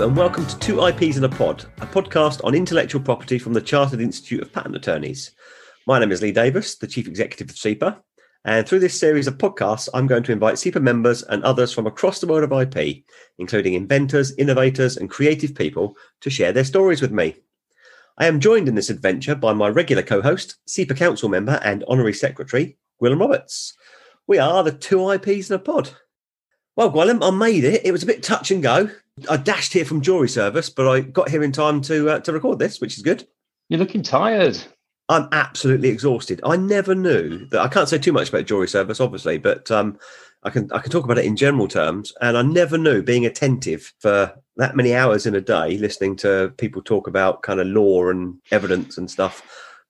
And welcome to Two IPs in a Pod, a podcast on intellectual property from the Chartered Institute of Patent Attorneys. My name is Lee Davis, the Chief Executive of CIPA, and through this series of podcasts, I'm going to invite CIPA members and others from across the world of IP, including inventors, innovators, and creative people, to share their stories with me. I am joined in this adventure by my regular co host, CIPA Council member and Honorary Secretary, Gwilym Roberts. We are the two IPs in a pod. Well, Gwilym, I made it. It was a bit touch and go. I dashed here from jury service, but I got here in time to uh, to record this, which is good. You're looking tired. I'm absolutely exhausted. I never knew that. I can't say too much about jury service, obviously, but um, I can I can talk about it in general terms. And I never knew being attentive for that many hours in a day, listening to people talk about kind of law and evidence and stuff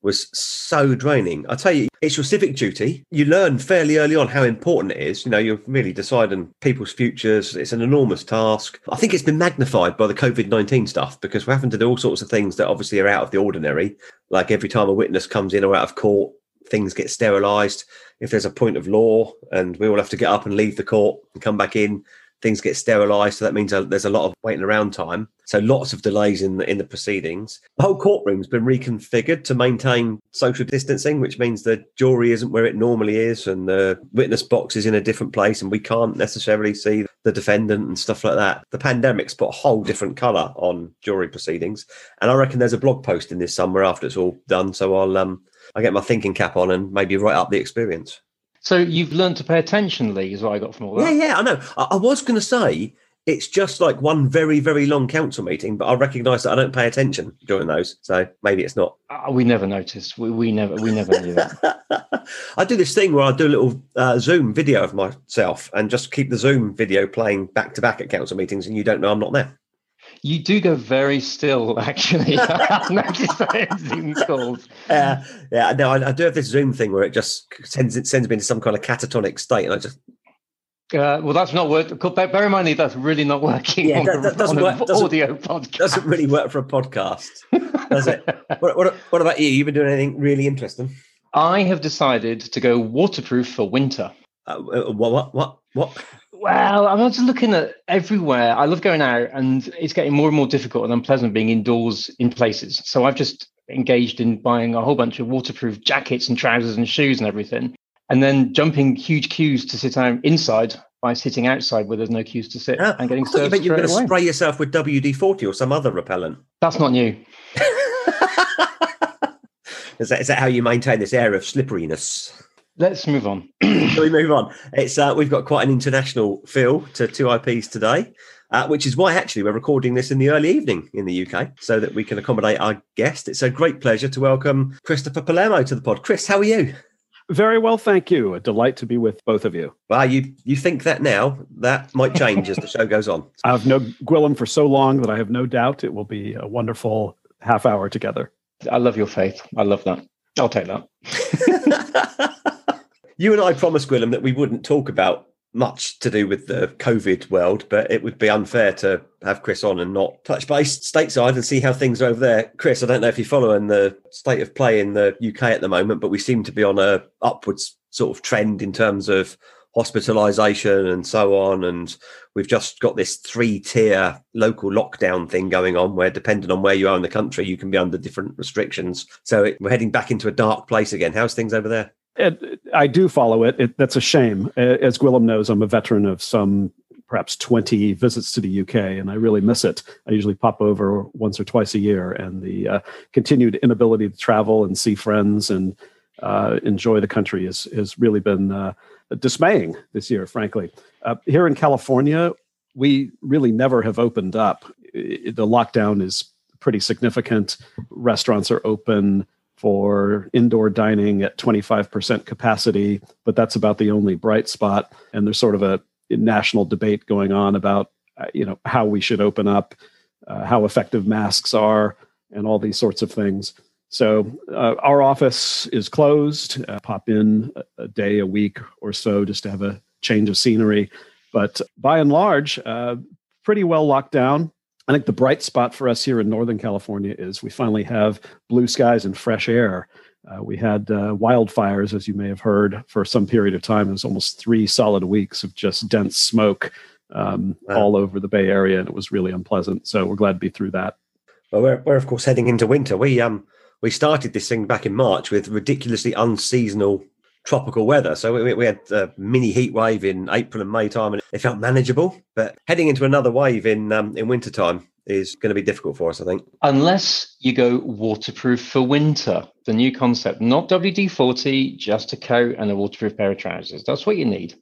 was so draining. I tell you, it's your civic duty. You learn fairly early on how important it is. You know, you're really deciding people's futures. It's an enormous task. I think it's been magnified by the COVID 19 stuff because we're having to do all sorts of things that obviously are out of the ordinary. Like every time a witness comes in or out of court, things get sterilised. If there's a point of law and we all have to get up and leave the court and come back in, things get sterilised. So that means there's a lot of waiting around time. So lots of delays in the, in the proceedings. The whole courtroom's been reconfigured to maintain social distancing, which means the jury isn't where it normally is, and the witness box is in a different place, and we can't necessarily see the defendant and stuff like that. The pandemic's put a whole different colour on jury proceedings, and I reckon there's a blog post in this somewhere after it's all done. So I'll um I'll get my thinking cap on and maybe write up the experience. So you've learned to pay attention, Lee, is what I got from all that. Yeah, yeah, I know. I, I was going to say it's just like one very, very long council meeting, but I recognise that I don't pay attention during those, so maybe it's not. Uh, we never noticed. We, we never we never knew that. I do this thing where I do a little uh, Zoom video of myself and just keep the Zoom video playing back to back at council meetings, and you don't know I'm not there. You do go very still, actually. I've noticed that Zoom calls. Uh, yeah, no, I, I, do have this Zoom thing where it just sends it sends me into some kind of catatonic state, and I just. Uh, well, that's not working. Bear in mind that's really not working. Yeah, that, that doesn't work. Doesn't, audio podcast doesn't really work for a podcast, does it? what, what, what about you? You've been doing anything really interesting? I have decided to go waterproof for winter. Uh, uh what? What? What? What? Well, I'm just looking at everywhere. I love going out, and it's getting more and more difficult and unpleasant being indoors in places. So I've just engaged in buying a whole bunch of waterproof jackets and trousers and shoes and everything, and then jumping huge queues to sit out inside by sitting outside where there's no queues to sit ah, and getting I served. You you were going to spray yourself with WD 40 or some other repellent. That's not new. is, that, is that how you maintain this air of slipperiness? Let's move on. Shall we move on? It's uh, we've got quite an international feel to two IPs today, uh, which is why actually we're recording this in the early evening in the UK so that we can accommodate our guest. It's a great pleasure to welcome Christopher Palermo to the pod. Chris, how are you? Very well, thank you. A delight to be with both of you. Well, you you think that now that might change as the show goes on. I've known Gwilym for so long that I have no doubt it will be a wonderful half hour together. I love your faith. I love that. I'll take that. you and I promised Gwilym that we wouldn't talk about much to do with the COVID world, but it would be unfair to have Chris on and not touch base stateside and see how things are over there. Chris, I don't know if you're following the state of play in the UK at the moment, but we seem to be on a upwards sort of trend in terms of hospitalization and so on. And we've just got this three tier local lockdown thing going on where, depending on where you are in the country, you can be under different restrictions. So we're heading back into a dark place again. How's things over there? It, I do follow it. it. That's a shame. As Gwilym knows, I'm a veteran of some perhaps 20 visits to the UK, and I really miss it. I usually pop over once or twice a year, and the uh, continued inability to travel and see friends and uh, enjoy the country has, has really been uh, dismaying this year, frankly. Uh, here in California, we really never have opened up. The lockdown is pretty significant. Restaurants are open for indoor dining at 25% capacity, but that's about the only bright spot. And there's sort of a national debate going on about, uh, you know, how we should open up, uh, how effective masks are, and all these sorts of things. So uh, our office is closed. Uh, pop in a, a, day, a week or so, just to have a change of scenery. But by and large, uh, pretty well locked down. I think the bright spot for us here in Northern California is we finally have blue skies and fresh air. Uh, we had uh, wildfires, as you may have heard, for some period of time. It was almost three solid weeks of just dense smoke um, wow. all over the Bay Area, and it was really unpleasant. So we're glad to be through that. Well, we're, we're of course heading into winter. We um we started this thing back in March with ridiculously unseasonal tropical weather. So we, we had a mini heat wave in April and May time, and it felt manageable. But heading into another wave in um, in winter time is going to be difficult for us, I think. Unless you go waterproof for winter, the new concept, not WD 40, just a coat and a waterproof pair of trousers. That's what you need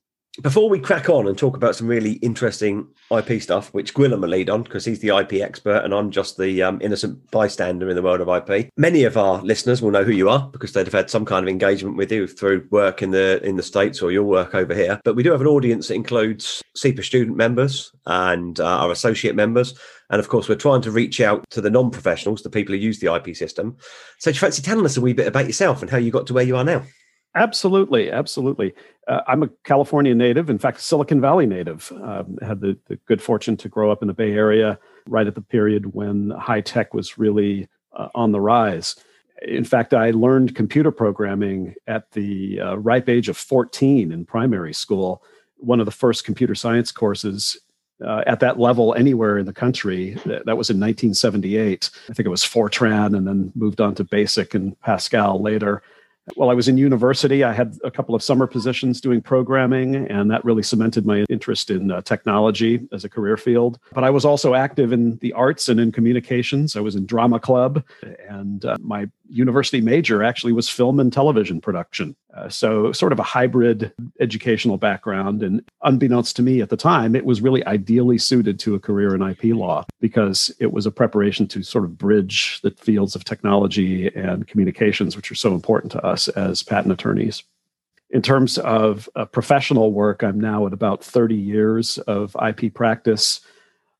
before we crack on and talk about some really interesting IP stuff, which Gwilym will lead on because he's the IP expert and I'm just the um, innocent bystander in the world of IP. Many of our listeners will know who you are because they'd have had some kind of engagement with you through work in the in the states or your work over here. But we do have an audience that includes CIPA student members and uh, our associate members. And of course, we're trying to reach out to the non-professionals, the people who use the IP system. So, do you fancy telling us a wee bit about yourself and how you got to where you are now? Absolutely, absolutely. Uh, I'm a California native, in fact, Silicon Valley native. Um, had the, the, good fortune to grow up in the Bay Area right at the period when high tech was really uh, on the rise. In fact, I learned computer programming at the uh, ripe age of 14 in primary school. One of the first computer science courses uh, at that level anywhere in the country. That was in 1978. I think it was Fortran and then moved on to BASIC and Pascal later. While I was in university, I had a couple of summer positions doing programming, and that really cemented my interest in uh, technology as a career field. But I was also active in the arts and in communications. I was in drama club, and uh, my university major actually was film and television production. Uh, so, sort of a hybrid educational background. And unbeknownst to me at the time, it was really ideally suited to a career in IP law because it was a preparation to sort of bridge the fields of technology and communications, which are so important to us as patent attorneys. In terms of uh, professional work, I'm now at about 30 years of IP practice.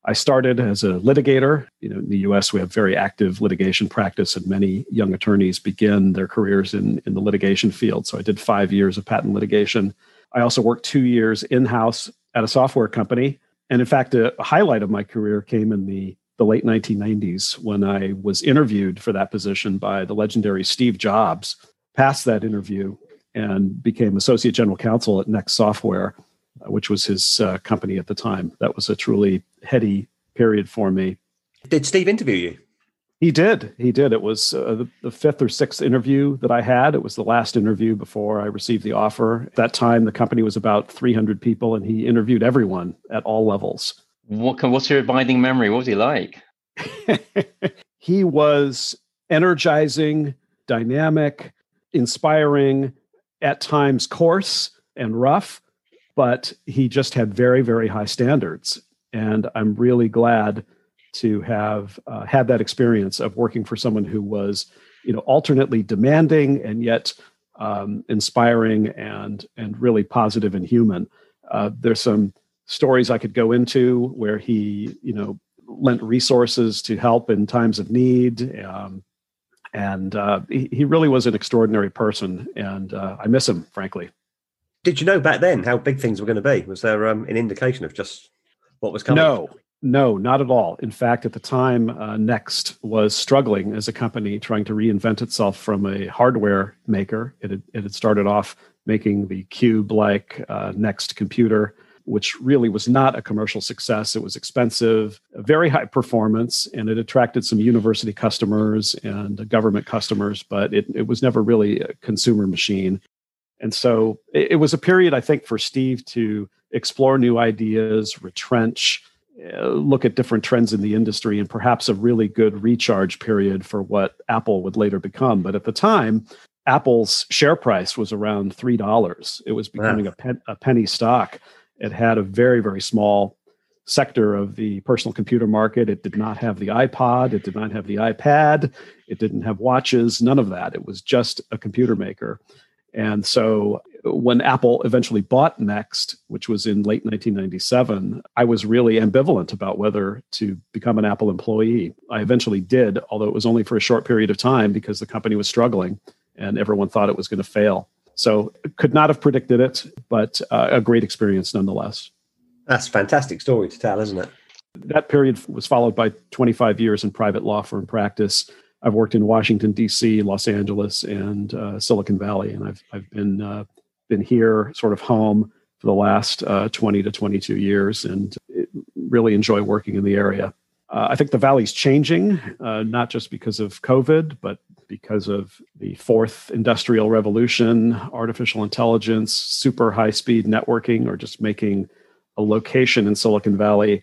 I started as a litigator. You know, in the U.S., we have very active litigation practice, and many young attorneys begin their careers in, in the litigation field. So I did five years of patent litigation. I also worked two years in house at a software company. And in fact, a, highlight of my career came in the, the late 1990s when I was interviewed for that position by the legendary Steve Jobs. Passed that interview and became associate general counsel at Next Software which was his uh, company at the time. That was a truly heady period for me. Did Steve interview you? He did. He did. It was uh, the, the, fifth or sixth interview that I had. It was the last interview before I received the offer. At that time, the company was about 300 people, and he interviewed everyone at all levels. What, what's your abiding memory? What was he like? he was energizing, dynamic, inspiring, at times coarse and rough but he just had very, very high standards. And I'm really glad to have uh, had that experience of working for someone who was, you know, alternately demanding and yet um, inspiring and and really positive and human. Uh, there's some stories I could go into where he, you know, lent resources to help in times of need. Um, and uh, he, he, really was an extraordinary person, and uh, I miss him, frankly. Did you know back then how big things were going to be? Was there um, an indication of just what was coming? No, no, not at all. In fact, at the time, uh, Next was struggling as a company trying to reinvent itself from a hardware maker. It had, it had started off making the cube like uh, Next computer, which really was not a commercial success. It was expensive, very high performance, and it attracted some university customers and government customers, but it, it was never really a consumer machine. And so it, it was a period, I think, for Steve to explore new ideas, retrench, uh, look at different trends in the industry, and perhaps a really good recharge period for what Apple would later become. But at the time, Apple's share price was around three dollars. It was becoming a, pen, a penny stock. It had a very very small sector of the personal computer market. It did not have the iPod. It did not have the iPad. It didn't have watches. None of that. It was just a computer maker. And so when Apple eventually bought Next, which was in late 1997, I was really ambivalent about whether to become an Apple employee. I eventually did, although it was only for a short period of time because the company was struggling and everyone thought it was going to fail. So could not have predicted it, but uh, a great experience nonetheless. That's a fantastic story to tell, isn't it? That period was followed by 25 years in private law firm practice I've worked in Washington D.C., Los Angeles, and uh, Silicon Valley, and I've I've been uh, been here, sort of home, for the last uh, 20 to 22 years and really enjoy working in the area. Uh, I think the valley's changing, uh, not just because of COVID, but because of the fourth industrial revolution, artificial intelligence, super high speed networking, or just making a location in Silicon Valley, uh,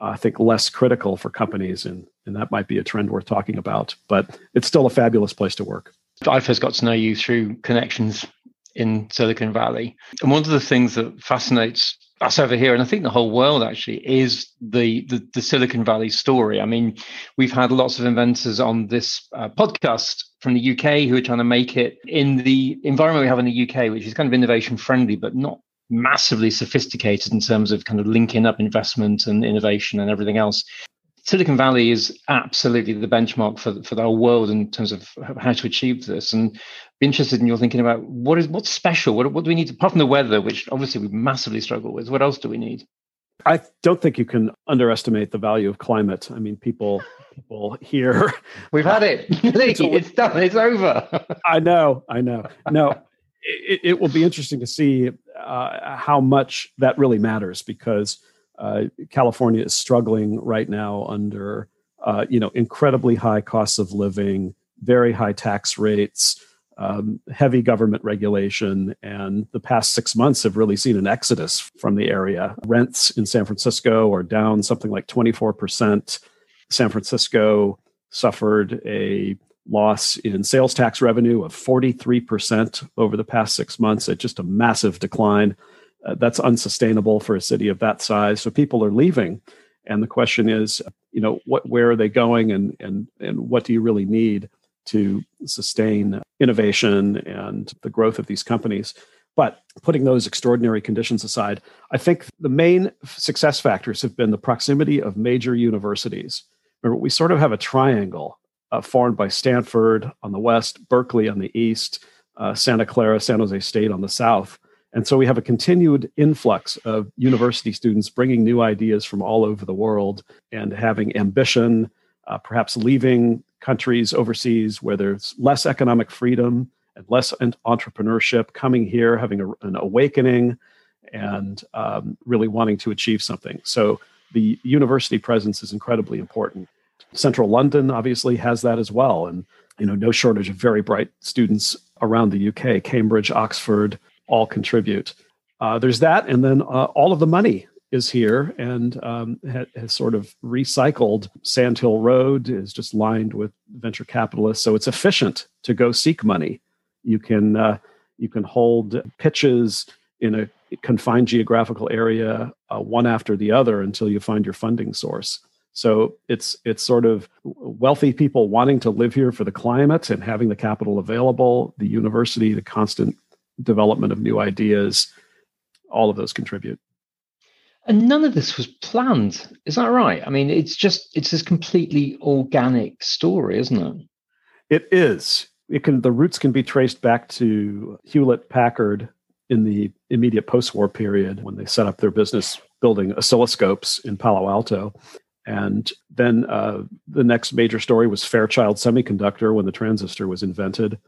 I think, less critical for companies. And, and that might be a trend worth talking about. But it's still a fabulous place to work. I first got to know you through connections in Silicon Valley. And one of the things that fascinates us over here, and I think the whole world actually, is the, the, the Silicon Valley story. I mean, we've had lots of inventors on this uh, podcast from the UK who are trying to make it in the environment we have in the UK, which is kind of innovation friendly, but not massively sophisticated in terms of kind of linking up investment and innovation and everything else. Silicon Valley is absolutely the benchmark for for the whole world in terms of how to achieve this. And be interested in your thinking about what is what's special. What what do we need to, apart from the weather, which obviously we massively struggle with? What else do we need? I don't think you can underestimate the value of climate. I mean, people people here. We've had it. it's done. It's over. I know. I know. No, it, it will be interesting to see uh, how much that really matters because uh, California is struggling right now under uh, you know incredibly high costs of living, very high tax rates, um, heavy government regulation, and the past six months have really seen an exodus from the area. Rents in San Francisco are down something like twenty four percent. San Francisco suffered a loss in sales tax revenue of 43% over the past six months, at just a massive decline. Uh, that's unsustainable for a city of that size. So people are leaving, and the question is, you know, what where are they going, and and and what do you really need to sustain innovation and the growth of these companies? But putting those extraordinary conditions aside, I think the main success factors have been the proximity of major universities. Remember, we sort of have a triangle uh, formed by Stanford on the west, Berkeley on the east, uh, Santa Clara, San Jose State on the south. And so we have a continued influx of university students bringing new ideas from all over the world and having ambition, uh, perhaps leaving countries overseas where there's less economic freedom and less entrepreneurship, coming here, having a, an awakening, and um, really wanting to achieve something. So the university presence is incredibly important. Central London obviously has that as well, and you know no shortage of very bright students around the UK, Cambridge, Oxford, all contribute. Uh, there's that, and then uh, all of the money is here and um, ha- has sort of recycled. Sand Hill Road is just lined with venture capitalists, so it's efficient to go seek money. You can uh, you can hold pitches in a confined geographical area, uh, one after the other, until you find your funding source. So it's it's sort of wealthy people wanting to live here for the climate and having the capital available, the university, the constant development of new ideas, all of those contribute. And none of this was planned. Is that right? I mean, it's just it's this completely organic story, isn't it? It is. It can the roots can be traced back to Hewlett Packard in the immediate post-war period when they set up their business building oscilloscopes in Palo Alto. And then uh, the next major story was Fairchild Semiconductor when the transistor was invented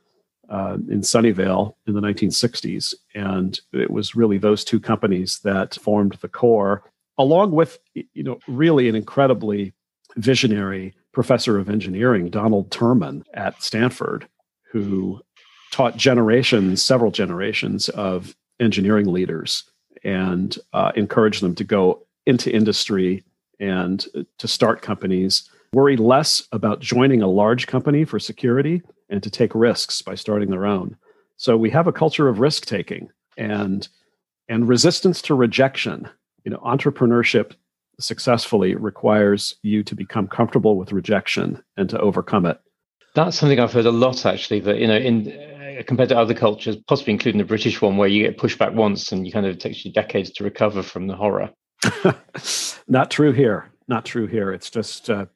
uh, in Sunnyvale in the 1960s. And it was really those two companies that formed the core, along with, you know, really an incredibly visionary professor of engineering, Donald Terman at Stanford, who taught generations, several generations of engineering leaders and uh, encouraged them to go into industry and to start companies worry less about joining a large company for security and to take risks by starting their own. So we have a culture of risk taking and and resistance to rejection. You know, entrepreneurship successfully requires you to become comfortable with rejection and to overcome it. That's something I've heard a lot actually that you know in uh, compared to other cultures, possibly including the British one where you get pushed back once and you kind of it takes you decades to recover from the horror. Not true here. Not true here. It's just uh,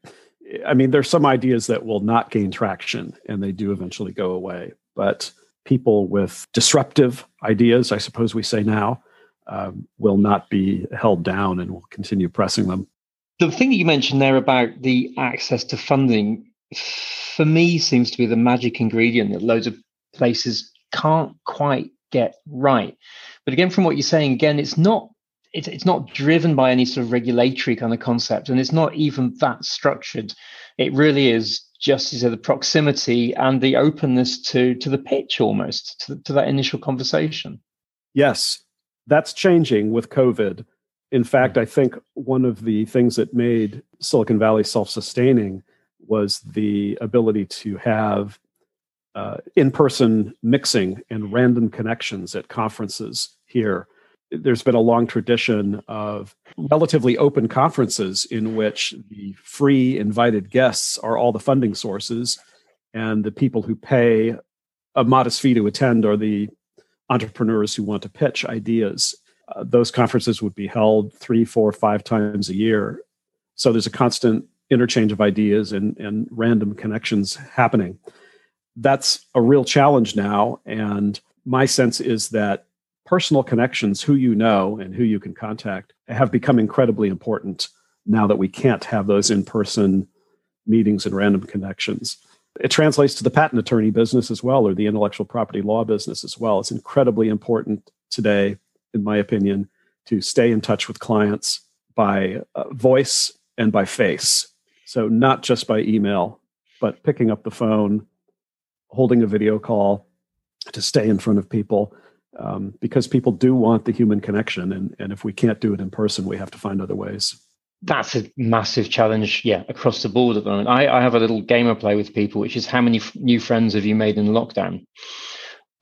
I mean, there's some ideas that will not gain traction and they do eventually go away. But people with disruptive ideas, I suppose we say now, um, will not be held down and will continue pressing them. The thing that you mentioned there about the access to funding, for me, seems to be the magic ingredient that loads of places can't quite get right. But again, from what you're saying, again, it's not it's, it's not driven by any sort of regulatory kind of concept and it's not even that structured. It really is just as the proximity and the openness to to the pitch almost to, to that initial conversation. Yes that's changing with covid. In fact i think one of the things that made silicon valley self-sustaining was the ability to have uh, in-person mixing and random connections at conferences here there's been a long tradition of relatively open conferences in which the free invited guests are all the funding sources and the people who pay a modest fee to attend are the entrepreneurs who want to pitch ideas. Uh, those conferences would be held three four five times a year. So there's a constant interchange of ideas and, and random connections happening. That's a real challenge now and my sense is that personal connections, who you know and who you can contact, have become incredibly important now that we can't have those in person meetings and random connections. It translates to the patent attorney business as well, or the intellectual property law business as well. It's incredibly important today, in my opinion, to stay in touch with clients by uh, voice and by face. So, not just by email, but picking up the phone, holding a video call to stay in front of people um, because people do want the human connection. And, and if we can't do it in person, we have to find other ways. That's a massive challenge, yeah, across the board at the moment. I, I have a little game I play with people, which is how many f- new friends have you made in lockdown?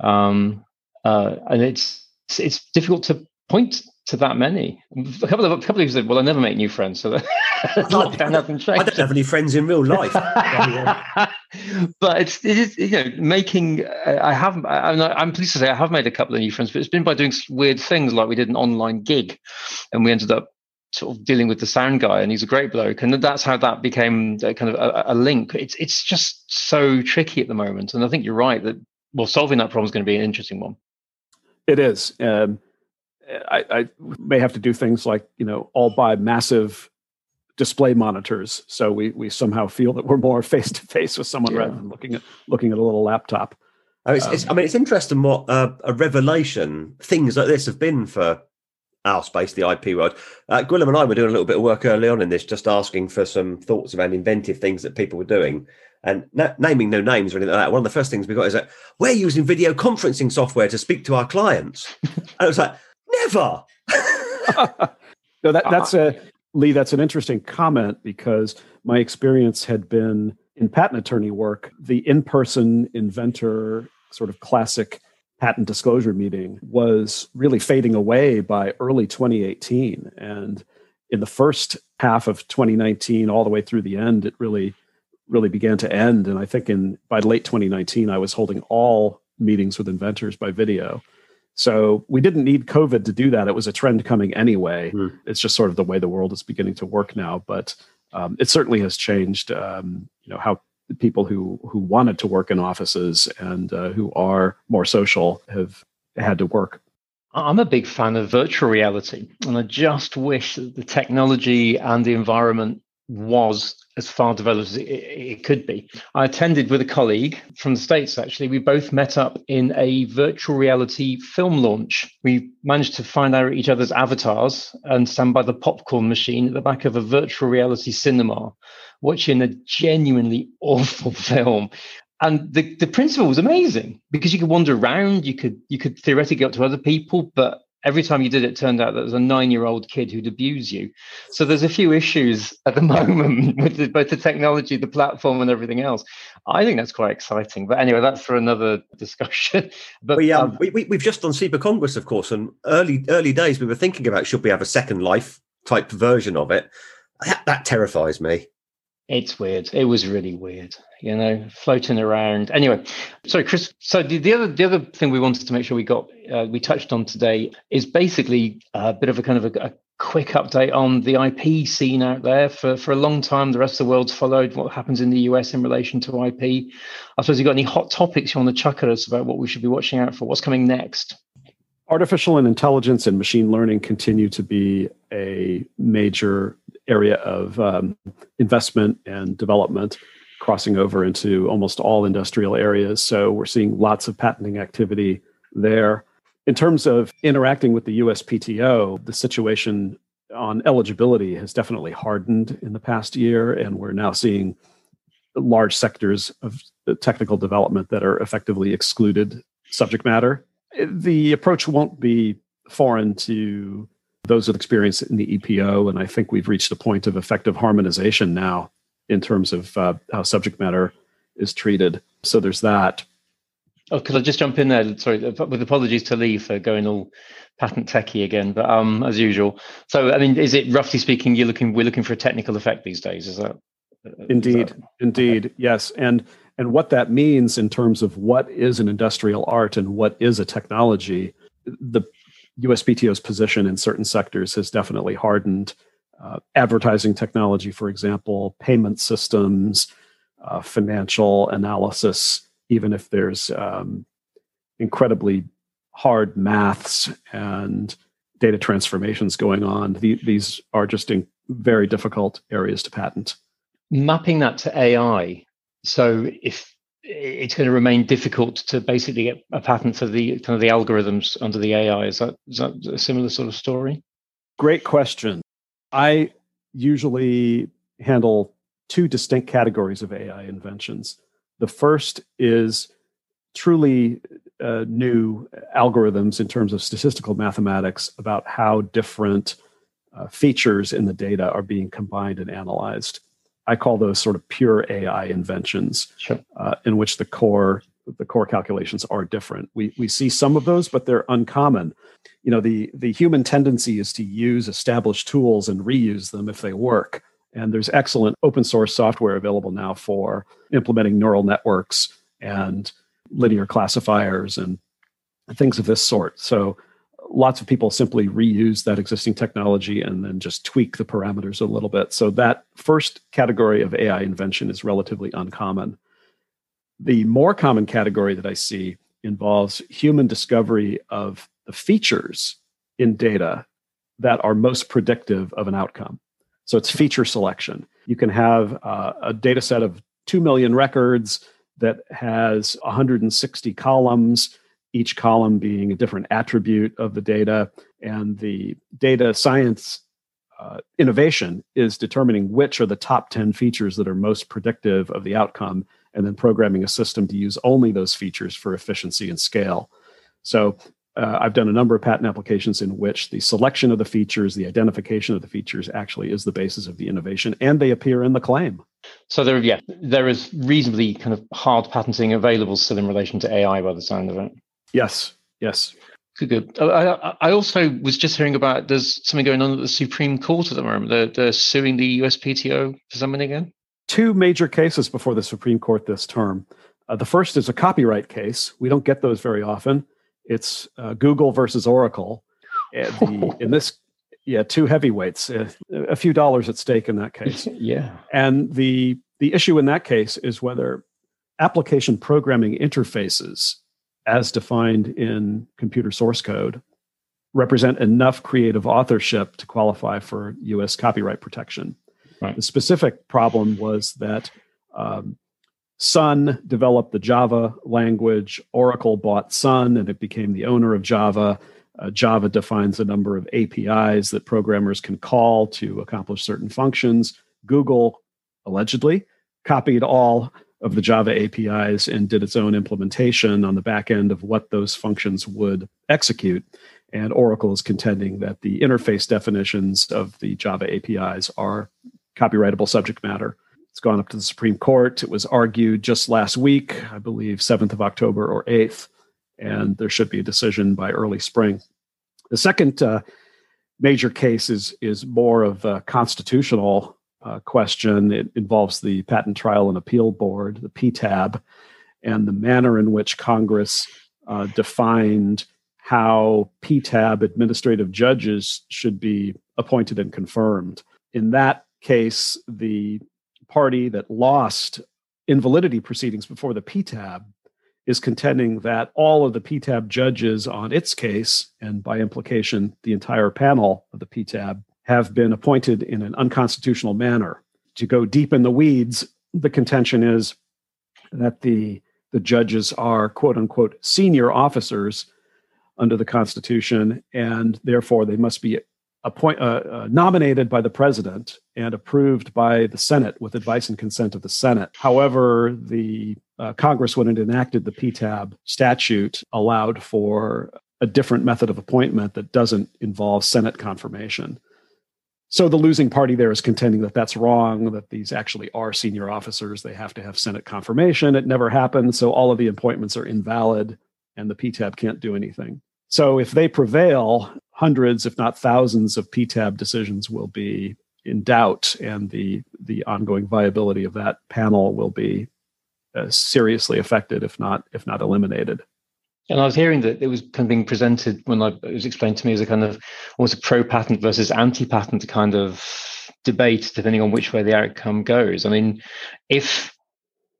Um, uh, and it's it's difficult to point to that many. A couple of a couple of people said, "Well, I never make new friends," so that lockdown hasn't changed. I don't have any friends in real life. but it's it is you know making. I have I'm, not, I'm pleased to say I have made a couple of new friends, but it's been by doing weird things like we did an online gig, and we ended up sort of dealing with the sound guy, and he's a great bloke, and that's how that became a kind of a, a link. It's it's just so tricky at the moment, and I think you're right that well, solving that problem is going to be an interesting one. It is. Um, I, I, may have to do things like you know all buy massive display monitors so we we somehow feel that we're more face to face with someone yeah. rather than looking at looking at a little laptop. Oh, it's, um, it's, I mean, it's interesting what uh, a revelation things like this have been for our space, the IP world. Uh, Gwilym and I were doing a little bit of work early on in this, just asking for some thoughts around inventive things that people were doing. And no, naming no names or anything like that. One of the first things we got is that we're using video conferencing software to speak to our clients. and it was like, Never. no, that, that's a ah. Lee. That's an interesting comment because my experience had been in patent attorney work. The in-person inventor sort of classic patent disclosure meeting was really fading away by early 2018, and in the first half of 2019, all the way through the end, it really really began to end. And I think in by late 2019, I was holding all meetings with inventors by video. So we didn't need COVID to do that. It was a trend coming anyway. Mm. It's just sort of the way the world is beginning to work now. But um, it certainly has changed. Um, you know how people who who wanted to work in offices and uh, who are more social have had to work. I'm a big fan of virtual reality, and I just wish that the technology and the environment was as far developed as it, it, could be. I attended with a colleague from the States, actually. We both met up in a virtual reality film launch. We managed to find out each other's avatars and stand by the popcorn machine at the back of a virtual reality cinema, watching a genuinely awful film. And the, the principle was amazing because you could wander around, you could you could theoretically go up to other people, but every time you did it, turned out that there was a nine-year-old kid who'd abuse you. So there's a few issues at the moment with the, both the technology, the platform, and everything else. I think that's quite exciting. But anyway, that's for another discussion. But we, um, um, we, we have just done CIPA Congress, of course, and early early days we were thinking about should we have a Second Life type version of it. That, that terrifies me. It's weird. It was really weird, you know, floating around. Anyway, sorry, Chris. So the, the other the other thing we wanted to make sure we got uh, we touched on today is basically a bit of a kind of a, a, quick update on the IP scene out there. For for a long time, the rest of the world's followed what happens in the US in relation to IP. I suppose you got any hot topics you want to chuck at us about what we should be watching out for? What's coming next? Artificial and intelligence and machine learning continue to be a major area of um, investment and development crossing over into almost all industrial areas. So we're seeing lots of patenting activity there. in terms of interacting with the USPTO, the situation on eligibility has definitely hardened in the past year, and we're now seeing large sectors of technical development that are effectively excluded subject matter. The approach won't be foreign to those with experience in the EPO, and I think we've reached a point of effective harmonization now in terms of uh, how subject matter is treated. So there's that. Oh, could I just jump in there? Sorry, with apologies to Lee for going all patent techie again, but um, as usual. So, I mean, is it roughly speaking, you're looking, we're looking for a technical effect these days? Is that? Indeed, is that, indeed, okay. yes, and and what that means in terms of what is an industrial art and what is a technology. The USPTO's position in certain sectors has definitely hardened. Uh, advertising technology, for example, payment systems, uh, financial analysis, even if there's um, incredibly hard maths and data transformations going on, the, these are just in very difficult areas to patent. Mapping that to AI. So if it's going to remain difficult to basically get a patent for the kind of the algorithms under the AI. Is that is that a similar sort of story? Great question. I usually handle two distinct categories of AI inventions. The first is truly uh, new algorithms in terms of statistical mathematics about how different uh, features in the data are being combined and analyzed. I call those sort of pure AI inventions, sure. uh, in which the core the core calculations are different. We we see some of those, but they're uncommon. You know, the the human tendency is to use established tools and reuse them if they work. And there's excellent open source software available now for implementing neural networks and linear classifiers and things of this sort. So lots of people simply reuse that existing technology and then just tweak the parameters a little bit. So that first category of AI invention is relatively uncommon. The more common category that I see involves human discovery of the features in data that are most predictive of an outcome. So it's feature selection. You can have uh, a data set of 2 million records that has 160 columns each column being a different attribute of the data. And the data science uh, innovation is determining which are the top 10 features that are most predictive of the outcome, and then programming a system to use only those features for efficiency and scale. So uh, I've done a number of patent applications in which the selection of the features, the identification of the features actually is the basis of the innovation, and they appear in the claim. So there, yeah, there is reasonably kind of hard patenting available still in relation to AI by the sound of it. Yes, yes. Good, good. I, I also was just hearing about there's something going on at the Supreme Court at the moment. They're, they're suing the USPTO for something again. Two major cases before the Supreme Court this term. Uh, the first is a copyright case. We don't get those very often. It's uh, Google versus Oracle. The, in this, yeah, two heavyweights. Uh, a few dollars at stake in that case. yeah. And the the issue in that case is whether application programming interfaces as defined in computer source code, represent enough creative authorship to qualify for US copyright protection. Right. The specific problem was that um, Sun developed the Java language, Oracle bought Sun, and it became the owner of Java. Uh, Java defines a number of APIs that programmers can call to accomplish certain functions. Google allegedly copied all of the Java APIs and did its own implementation on the back end of what those functions would execute. And Oracle is contending that the interface definitions of the Java APIs are copyrightable subject matter. It's gone up to the Supreme Court. It was argued just last week, I believe 7th of October or 8th, and there should be a decision by early spring. The second uh, major case is, is more of a constitutional uh, question. It involves the Patent Trial and Appeal Board, the PTAB, and the manner in which Congress uh, defined how PTAB administrative judges should be appointed and confirmed. In that case, the party that lost invalidity proceedings before the PTAB is contending that all of the PTAB judges on its case, and by implication, the entire panel of the PTAB, have been appointed in an unconstitutional manner. To go deep in the weeds, the contention is that the, the judges are quote unquote senior officers under the Constitution, and therefore they must be appoint, uh, uh, nominated by the president and approved by the Senate with advice and consent of the Senate. However, the uh, Congress, when it enacted the PTAB statute, allowed for a different method of appointment that doesn't involve Senate confirmation. So the losing party there is contending that that's wrong, that these actually are senior officers. They have to have Senate confirmation. It never happened. So all of the appointments are invalid and the PTAB can't do anything. So if they prevail, hundreds, if not thousands, of PTAB decisions will be in doubt, and the the ongoing viability of that panel will be uh, seriously affected, if not if not eliminated. And I was hearing that it was kind of being presented when I, it was explained to me as a kind of almost a pro patent versus anti patent kind of debate, depending on which way the outcome goes. I mean, if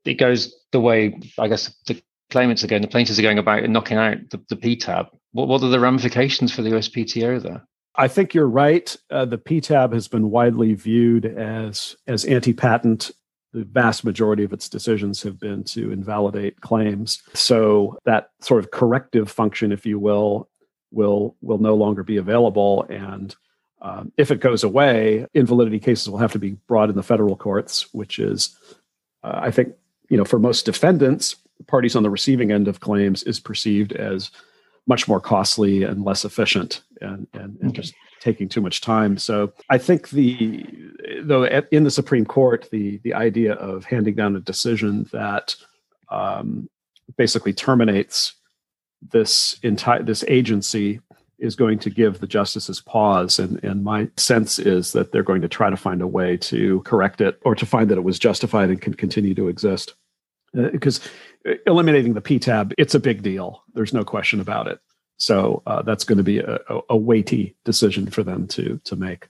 it goes the way I guess the claimants are going, the plaintiffs are going about knocking out the, the PTAB, what, what are the ramifications for the USPTO there? I think you're right. Uh, the PTAB has been widely viewed as as anti-patent. The vast majority of its decisions have been to invalidate claims. So that sort of corrective function, if you will, will will no longer be available. And um, if it goes away, invalidity cases will have to be brought in the federal courts, which is, uh, I think, you know, for most defendants, parties on the receiving end of claims is perceived as much more costly and less efficient and, and, and okay. just taking too much time. So I think the though in the Supreme Court, the the idea of handing down a decision that um, basically terminates this entire this agency is going to give the justices pause and, and my sense is that they're going to try to find a way to correct it or to find that it was justified and can continue to exist because uh, eliminating the PTAB, it's a big deal. There's no question about it. So uh, that's going to be a, a, weighty decision for them to to make.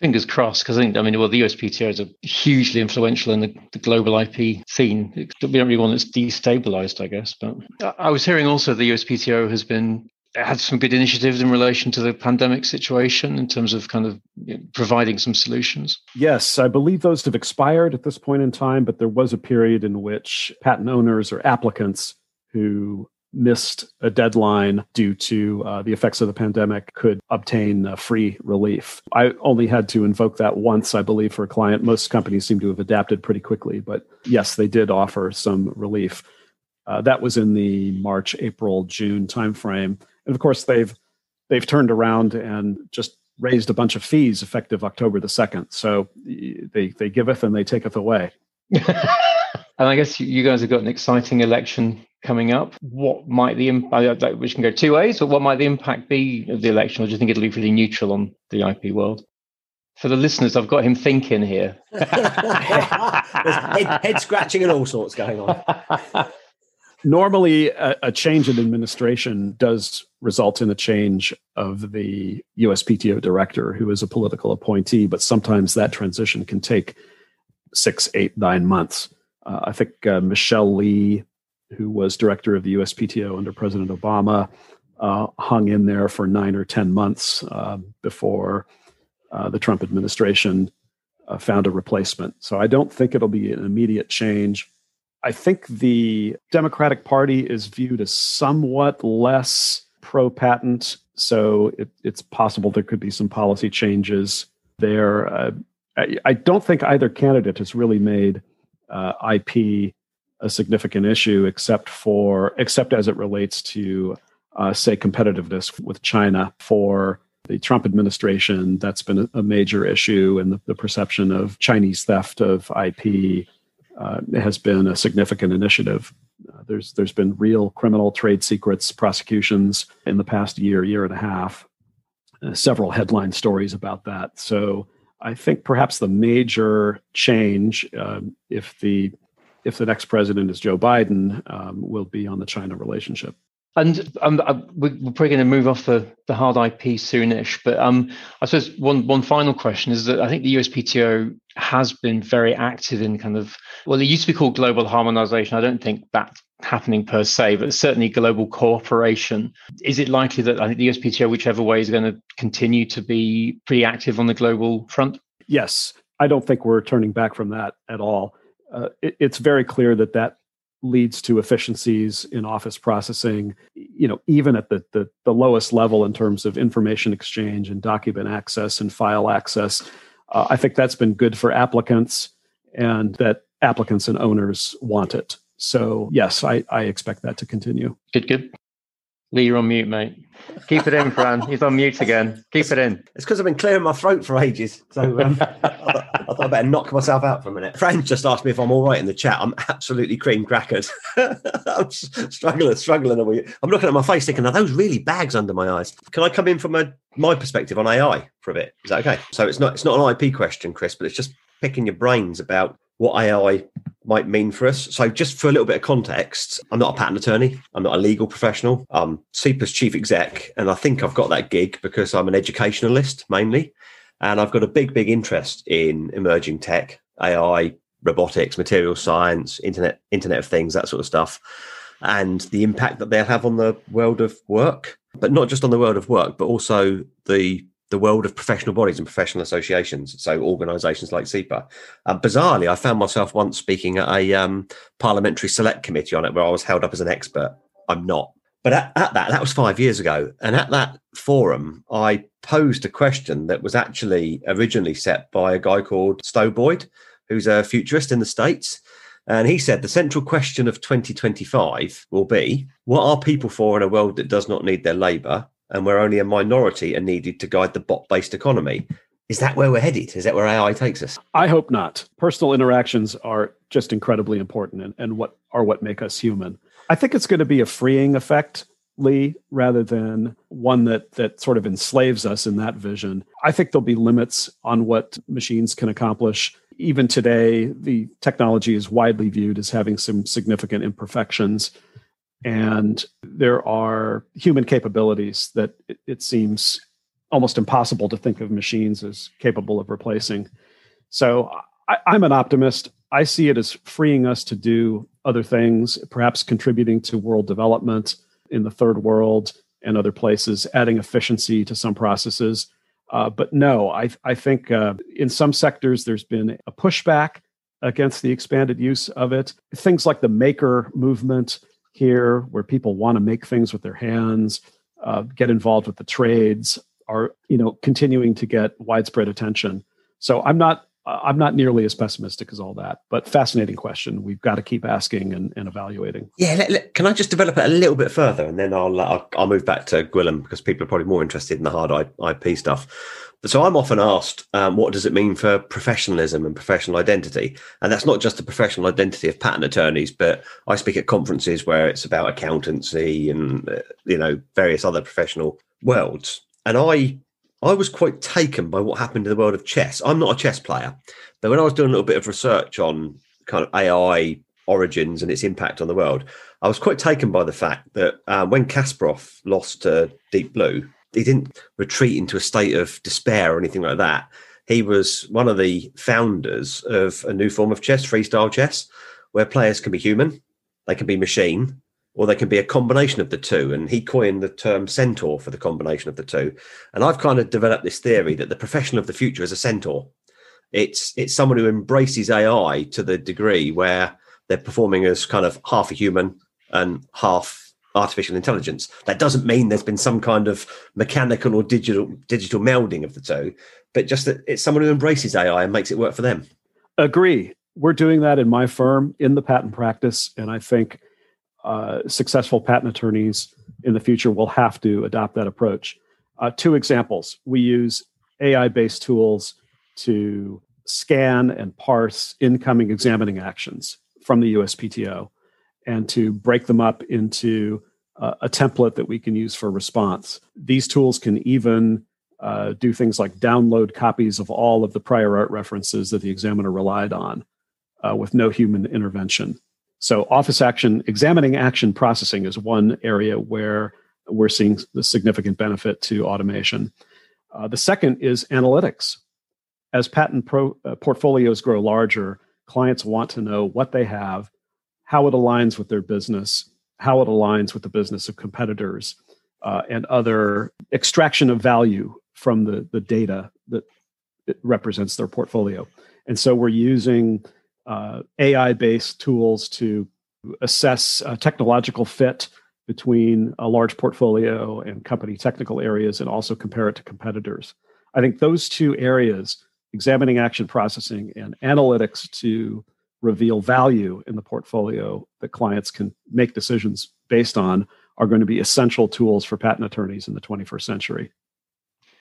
Fingers crossed, because I think I mean, well, the USPTO is a hugely influential in the, the global IP scene. We don't really want it's destabilized, I guess. But I was hearing also the USPTO has been had some good initiatives in relation to the pandemic situation in terms of kind of you know, providing some solutions? Yes, I believe those have expired at this point in time, but there was a period in which patent owners or applicants who missed a deadline due to uh, the effects of the pandemic could obtain uh, free relief. I only had to invoke that once, I believe, for a client. Most companies seem to have adapted pretty quickly, but yes, they did offer some relief. Uh, that was in the March, April, June timeframe. And of course, they've they've turned around and just raised a bunch of fees effective October the second. So they they giveth and they taketh away. and I guess you guys have got an exciting election coming up. What might the impact, which can go two ways, but what might the impact be of the election? Or do you think it'll be pretty neutral on the IP world? For the listeners, I've got him thinking here. head, head scratching and all sorts going on normally a, a, change in administration does result in a change of the USPTO director, who is a political appointee, but sometimes that transition can take six, eight, nine months. Uh, I think uh, Michelle Lee, who was director of the USPTO under President Obama, uh, hung in there for nine or 10 months uh, before uh, the Trump administration uh, found a replacement. So I don't think it'll be an immediate change. I think the Democratic Party is viewed as somewhat less pro patent. So it, it's possible there could be some policy changes there. Uh, I, I, don't think either candidate has really made uh, IP a significant issue, except for except as it relates to, uh, say, competitiveness with China. For the Trump administration, that's been a, major issue, and the, the perception of Chinese theft of IP uh, has been a significant initiative. Uh, there's there's been real criminal trade secrets prosecutions in the past year, year and a half. Uh, several headline stories about that. So I think perhaps the major change, um, if the if the next president is Joe Biden, um, will be on the China relationship. And um, we're probably going to move off the, the hard IP soonish, but um, I suppose one one final question is that I think the USPTO has been very active in kind of well, it used to be called global harmonization. I don't think that's happening per se, but certainly global cooperation. Is it likely that I think the USPTO, whichever way, is going to continue to be pretty active on the global front? Yes, I don't think we're turning back from that at all. Uh, it, it's very clear that that leads to efficiencies in office processing you know even at the, the, the lowest level in terms of information exchange and document access and file access. Uh, i think that's been good for applicants and that applicants and owners want it. So yes i, I expect that to continue. Good good lee you're on mute mate keep it in fran he's on mute again keep it in it's because i've been clearing my throat for ages so um, I thought I better knock myself out for a minute. Fran just asked me if I'm all right in the chat. I'm absolutely cream crackers. I'm struggling, struggling. I'm looking at my face thinking, are those really bags under my eyes? Can I come in from a, my perspective on AI for a bit? Is that okay? So it's not it's not an IP question, Chris, but it's just picking your brains about what AI might mean for us. So, just for a little bit of context, I'm not a patent attorney. I'm not a legal professional. I'm CIPA's chief exec, and I think I've got that gig because I'm an educationalist mainly. And I've got a big, big interest in emerging tech, AI, robotics, material science, internet, Internet of Things, that sort of stuff, and the impact that they'll have on the world of work. But not just on the world of work, but also the the world of professional bodies and professional associations, so organisations like CIPA. Uh, bizarrely, I found myself once speaking at a um, parliamentary select committee on it, where I was held up as an expert. I'm not, but at, at, that, that was five years ago. And at that forum, I posed a question that was actually originally set by a guy called Stowe Boyd, who's a futurist in the States. And he said the central question of 2025 will be what are people for in a world that does not need their labour and where only a minority are needed to guide the bot based economy? Is that where we're headed? Is that where AI takes us? I hope not. Personal interactions are just incredibly important and, and what are what make us human. I think it's going to be a freeing effect, Lee, rather than one that that sort of enslaves us in that vision. I think there'll be limits on what machines can accomplish. Even today, the technology is widely viewed as having some significant imperfections. And there are human capabilities that it, it seems almost impossible to think of machines as capable of replacing. So I, I'm an optimist. I see it as freeing us to do other things, perhaps contributing to world development in the third world and other places, adding efficiency to some processes. Uh, but no, I, I think uh, in some sectors there's been a pushback against the expanded use of it. Things like the maker movement here, where people want to make things with their hands, uh, get involved with the trades, are you know continuing to get widespread attention. So I'm not uh, I'm not nearly as pessimistic as all that, but fascinating question. We've got to keep asking and, and evaluating. Yeah, let, let, can I just develop it a little bit further, and then I'll, I'll, I'll move back to Gwilym because people are probably more interested in the hard IP stuff. So I'm often asked, um, what does it mean for professionalism and professional identity? And that's not just the professional identity of patent attorneys, but I speak at conferences where it's about accountancy and uh, you know various other professional worlds. And I I was quite taken by what happened in the world of chess. I'm not a chess player, but when I was doing a little bit of research on kind of AI origins and its impact on the world, I was quite taken by the fact that uh, when Kasparov lost to Deep Blue, he didn't retreat into a state of despair or anything like that. He was one of the founders of a new form of chess, freestyle chess, where players can be human, they can be machine, or they can be a combination of the two. And he coined the term centaur for the combination of the two. And I've kind of developed this theory that the profession of the future is a centaur. It's it's someone who embraces AI to the degree where they're performing as kind of half a human and half artificial intelligence. That doesn't mean there's been some kind of mechanical or digital digital melding of the two, but just that it's someone who embraces AI and makes it work for them. Agree. We're doing that in my firm in the patent practice, and I think uh, successful patent attorneys in the future will have to adopt that approach. Uh, two examples we use AI based tools to scan and parse incoming examining actions from the USPTO and to break them up into uh, a template that we can use for response. These tools can even uh, do things like download copies of all of the prior art references that the examiner relied on uh, with no human intervention. So, office action, examining action processing is one area where we're seeing the significant benefit to automation. Uh, the second is analytics. As patent pro, uh, portfolios grow larger, clients want to know what they have, how it aligns with their business, how it aligns with the business of competitors, uh, and other extraction of value from the, the data that represents their portfolio. And so we're using uh, AI based tools to assess technological fit between a large portfolio and company technical areas and also compare it to competitors. I think those two areas, examining action processing and analytics to reveal value in the portfolio that clients can make decisions based on, are going to be essential tools for patent attorneys in the 21st century.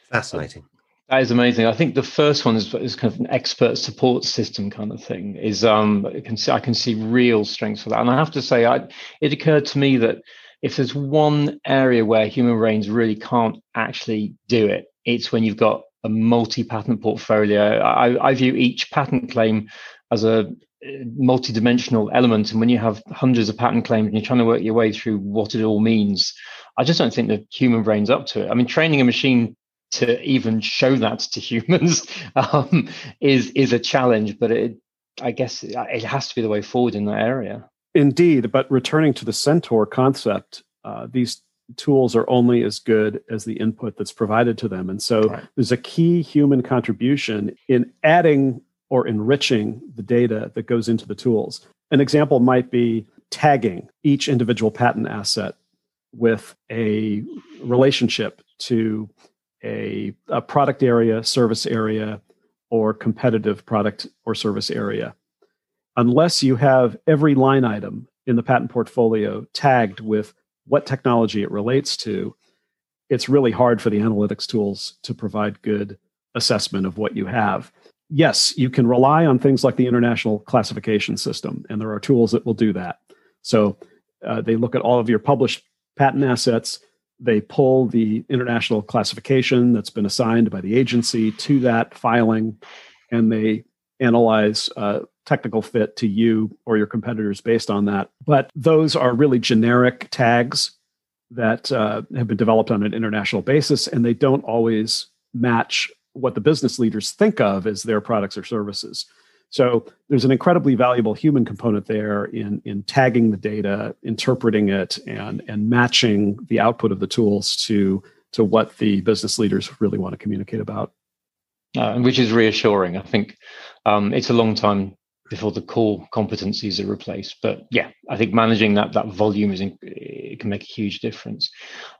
Fascinating. That is amazing. I think the first one is, is kind of an expert support system kind of thing. Is um, I can see I can see real strengths for that, and I have to say, I it occurred to me that if there's one area where human brains really can't actually do it, it's when you've got a multi-patent portfolio. I, I view each patent claim as a multi-dimensional element, and when you have hundreds of patent claims and you're trying to work your way through what it all means, I just don't think the human brain's up to it. I mean, training a machine to even show that to humans um, is is a challenge, but it I guess it has to be the way forward in that area. Indeed, but returning to the centaur concept, uh, these tools are only as good as the input that's provided to them. And so right. there's a key human contribution in adding or enriching the data that goes into the tools. An example might be tagging each individual patent asset with a relationship to a, a product area, service area, or competitive product or service area unless you have every line item in the patent portfolio tagged with what technology it relates to, it's really hard for the analytics tools to provide good assessment of what you have. Yes, you can rely on things like the International Classification System, and there are tools that will do that. So uh, they look at all of your published patent assets, they pull the international classification that's been assigned by the agency to that filing, and they analyze uh, technical fit to you or your competitors based on that. But those are really generic tags that uh, have been developed on an international basis, and they don't always match what the business leaders think of as their products or services. So there's an incredibly valuable human component there in, in tagging the data, interpreting it, and, and matching the output of the tools to, to what the business leaders really want to communicate about. Uh, which is reassuring. I think um, it's a long time before the core competencies are replaced. But yeah, I think managing that that volume is in, it can make a huge difference.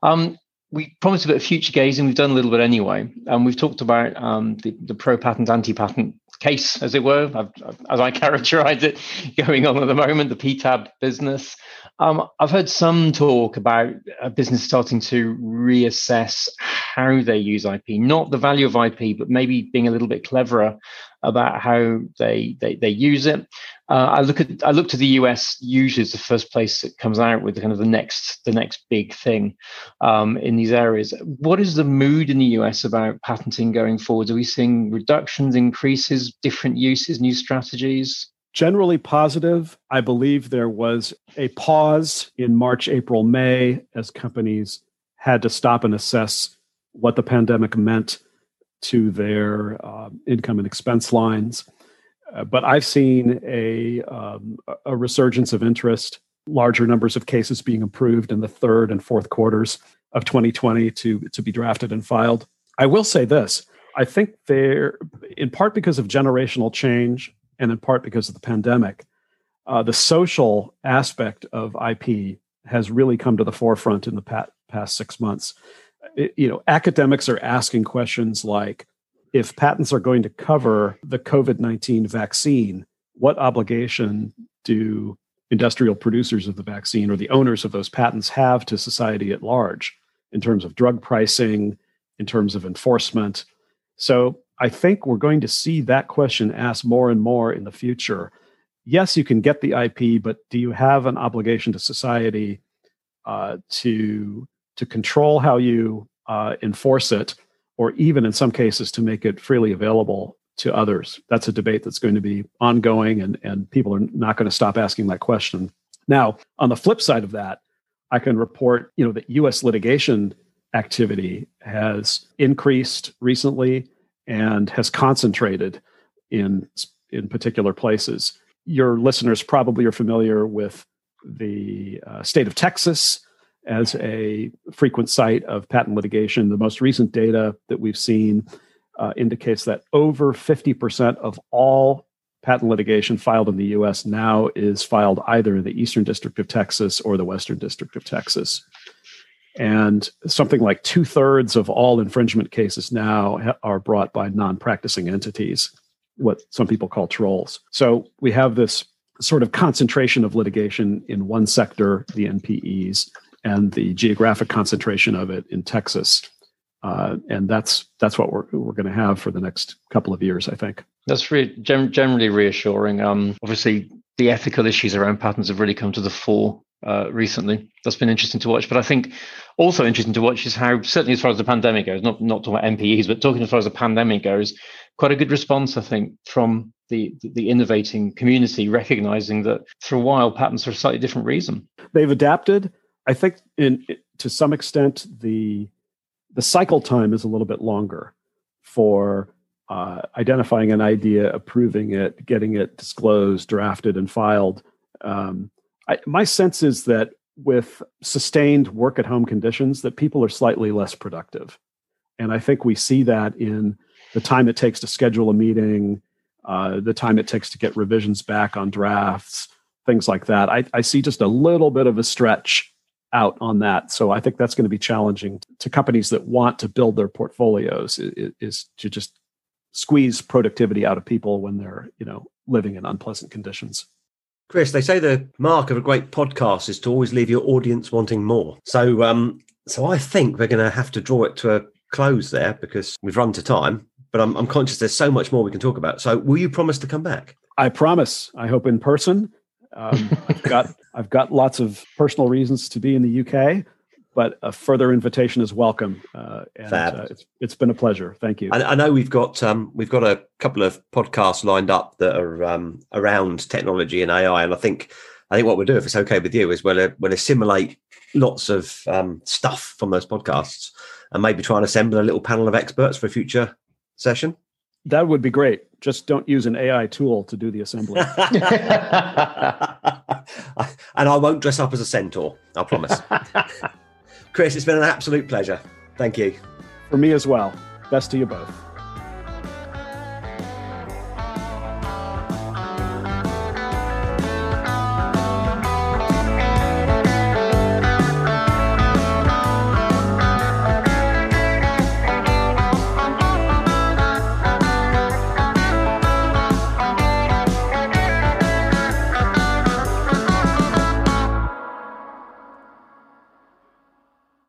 Um, we promised a bit of future gazing. We've done a little bit anyway, and we've talked about um, the, the pro patent, anti patent case, as it were, as I characterize it, going on at the moment, the PTAB business. Um, I've heard some talk about a business starting to reassess how they use IP, not the value of IP, but maybe being a little bit cleverer about how they they, they use it. Uh, I look at I look to the US usually as the first place that comes out with kind of the next the next big thing um, in these areas. What is the mood in the US about patenting going forward? Are we seeing reductions, increases, different uses, new strategies? generally positive. I believe there was a pause in March, April, May as companies had to stop and assess what the pandemic meant to their uh, income and expense lines. Uh, but I've seen a, um, a resurgence of interest, larger numbers of cases being approved in the third and fourth quarters of 2020 to, to be drafted and filed. I will say this I think there, in part because of generational change and in part because of the pandemic, uh, the social aspect of IP has really come to the forefront in the past six months. You know, academics are asking questions like, if patents are going to cover the COVID 19 vaccine, what obligation do industrial producers of the vaccine or the owners of those patents have to society at large in terms of drug pricing, in terms of enforcement? So I think we're going to see that question asked more and more in the future. Yes, you can get the IP, but do you have an obligation to society uh, to to control how you uh, enforce it, or even in some cases to make it freely available to others? That's a debate that's going to be ongoing, and and people are not going to stop asking that question. Now, on the flip side of that, I can report, you know, that U.S. litigation activity has increased recently and has concentrated in in particular places. Your listeners probably are familiar with the uh, state of Texas as a frequent site of patent litigation. The most recent data that we've seen uh, indicates that over 50% of all patent litigation filed in the US now is filed either in the Eastern District of Texas or the Western District of Texas. And something like two thirds of all infringement cases now are brought by non practicing entities, what some people call trolls. So we have this sort of concentration of litigation in one sector, the NPEs, and the geographic concentration of it in Texas. Uh, and that's that's what we're we're going to have for the next couple of years, I think. That's re- generally reassuring. Um, obviously, the ethical issues around patents have really come to the fore uh, recently. That's been interesting to watch. But I think also interesting to watch is how, certainly as far as the pandemic goes, not not talking about NPEs, but talking as far as the pandemic goes, quite a good response, I think, from the the innovating community, recognizing that for a while patents are a slightly different reason. They've adapted. I think, in to some extent, the the cycle time is a little bit longer for uh, identifying an idea, approving it, getting it disclosed, drafted, and filed. Um, I, my sense is that with sustained work at home conditions, that people are slightly less productive, and I think we see that in the time it takes to schedule a meeting, uh, the time it takes to get revisions back on drafts, things like that. I, I see just a little bit of a stretch out on that. So I think that's going to be challenging to companies that want to build their portfolios is, is to just squeeze productivity out of people when they're, you know, living in unpleasant conditions. Chris, they say the mark of a great podcast is to always leave your audience wanting more. So um so I think we're going to have to draw it to a close there because we've run to time, but I'm I'm conscious there's so much more we can talk about. So will you promise to come back? I promise. I hope in person. Um, I've got I've got lots of personal reasons to be in the UK, but a further invitation is welcome. Uh, and uh, it's, it's been a pleasure. Thank you. I, I, know we've got um, we've got a couple of podcasts lined up that are um, around technology and AI, and I think I think what we'll do, if it's okay with you, is we'll we'll assimilate lots of um, stuff from those podcasts and maybe try and assemble a little panel of experts for a future session. That would be great. Just don't use an AI tool to do the assembly. and I won't dress up as a centaur, I promise. Chris, it's been an absolute pleasure. Thank you. For me as well. Best to you both.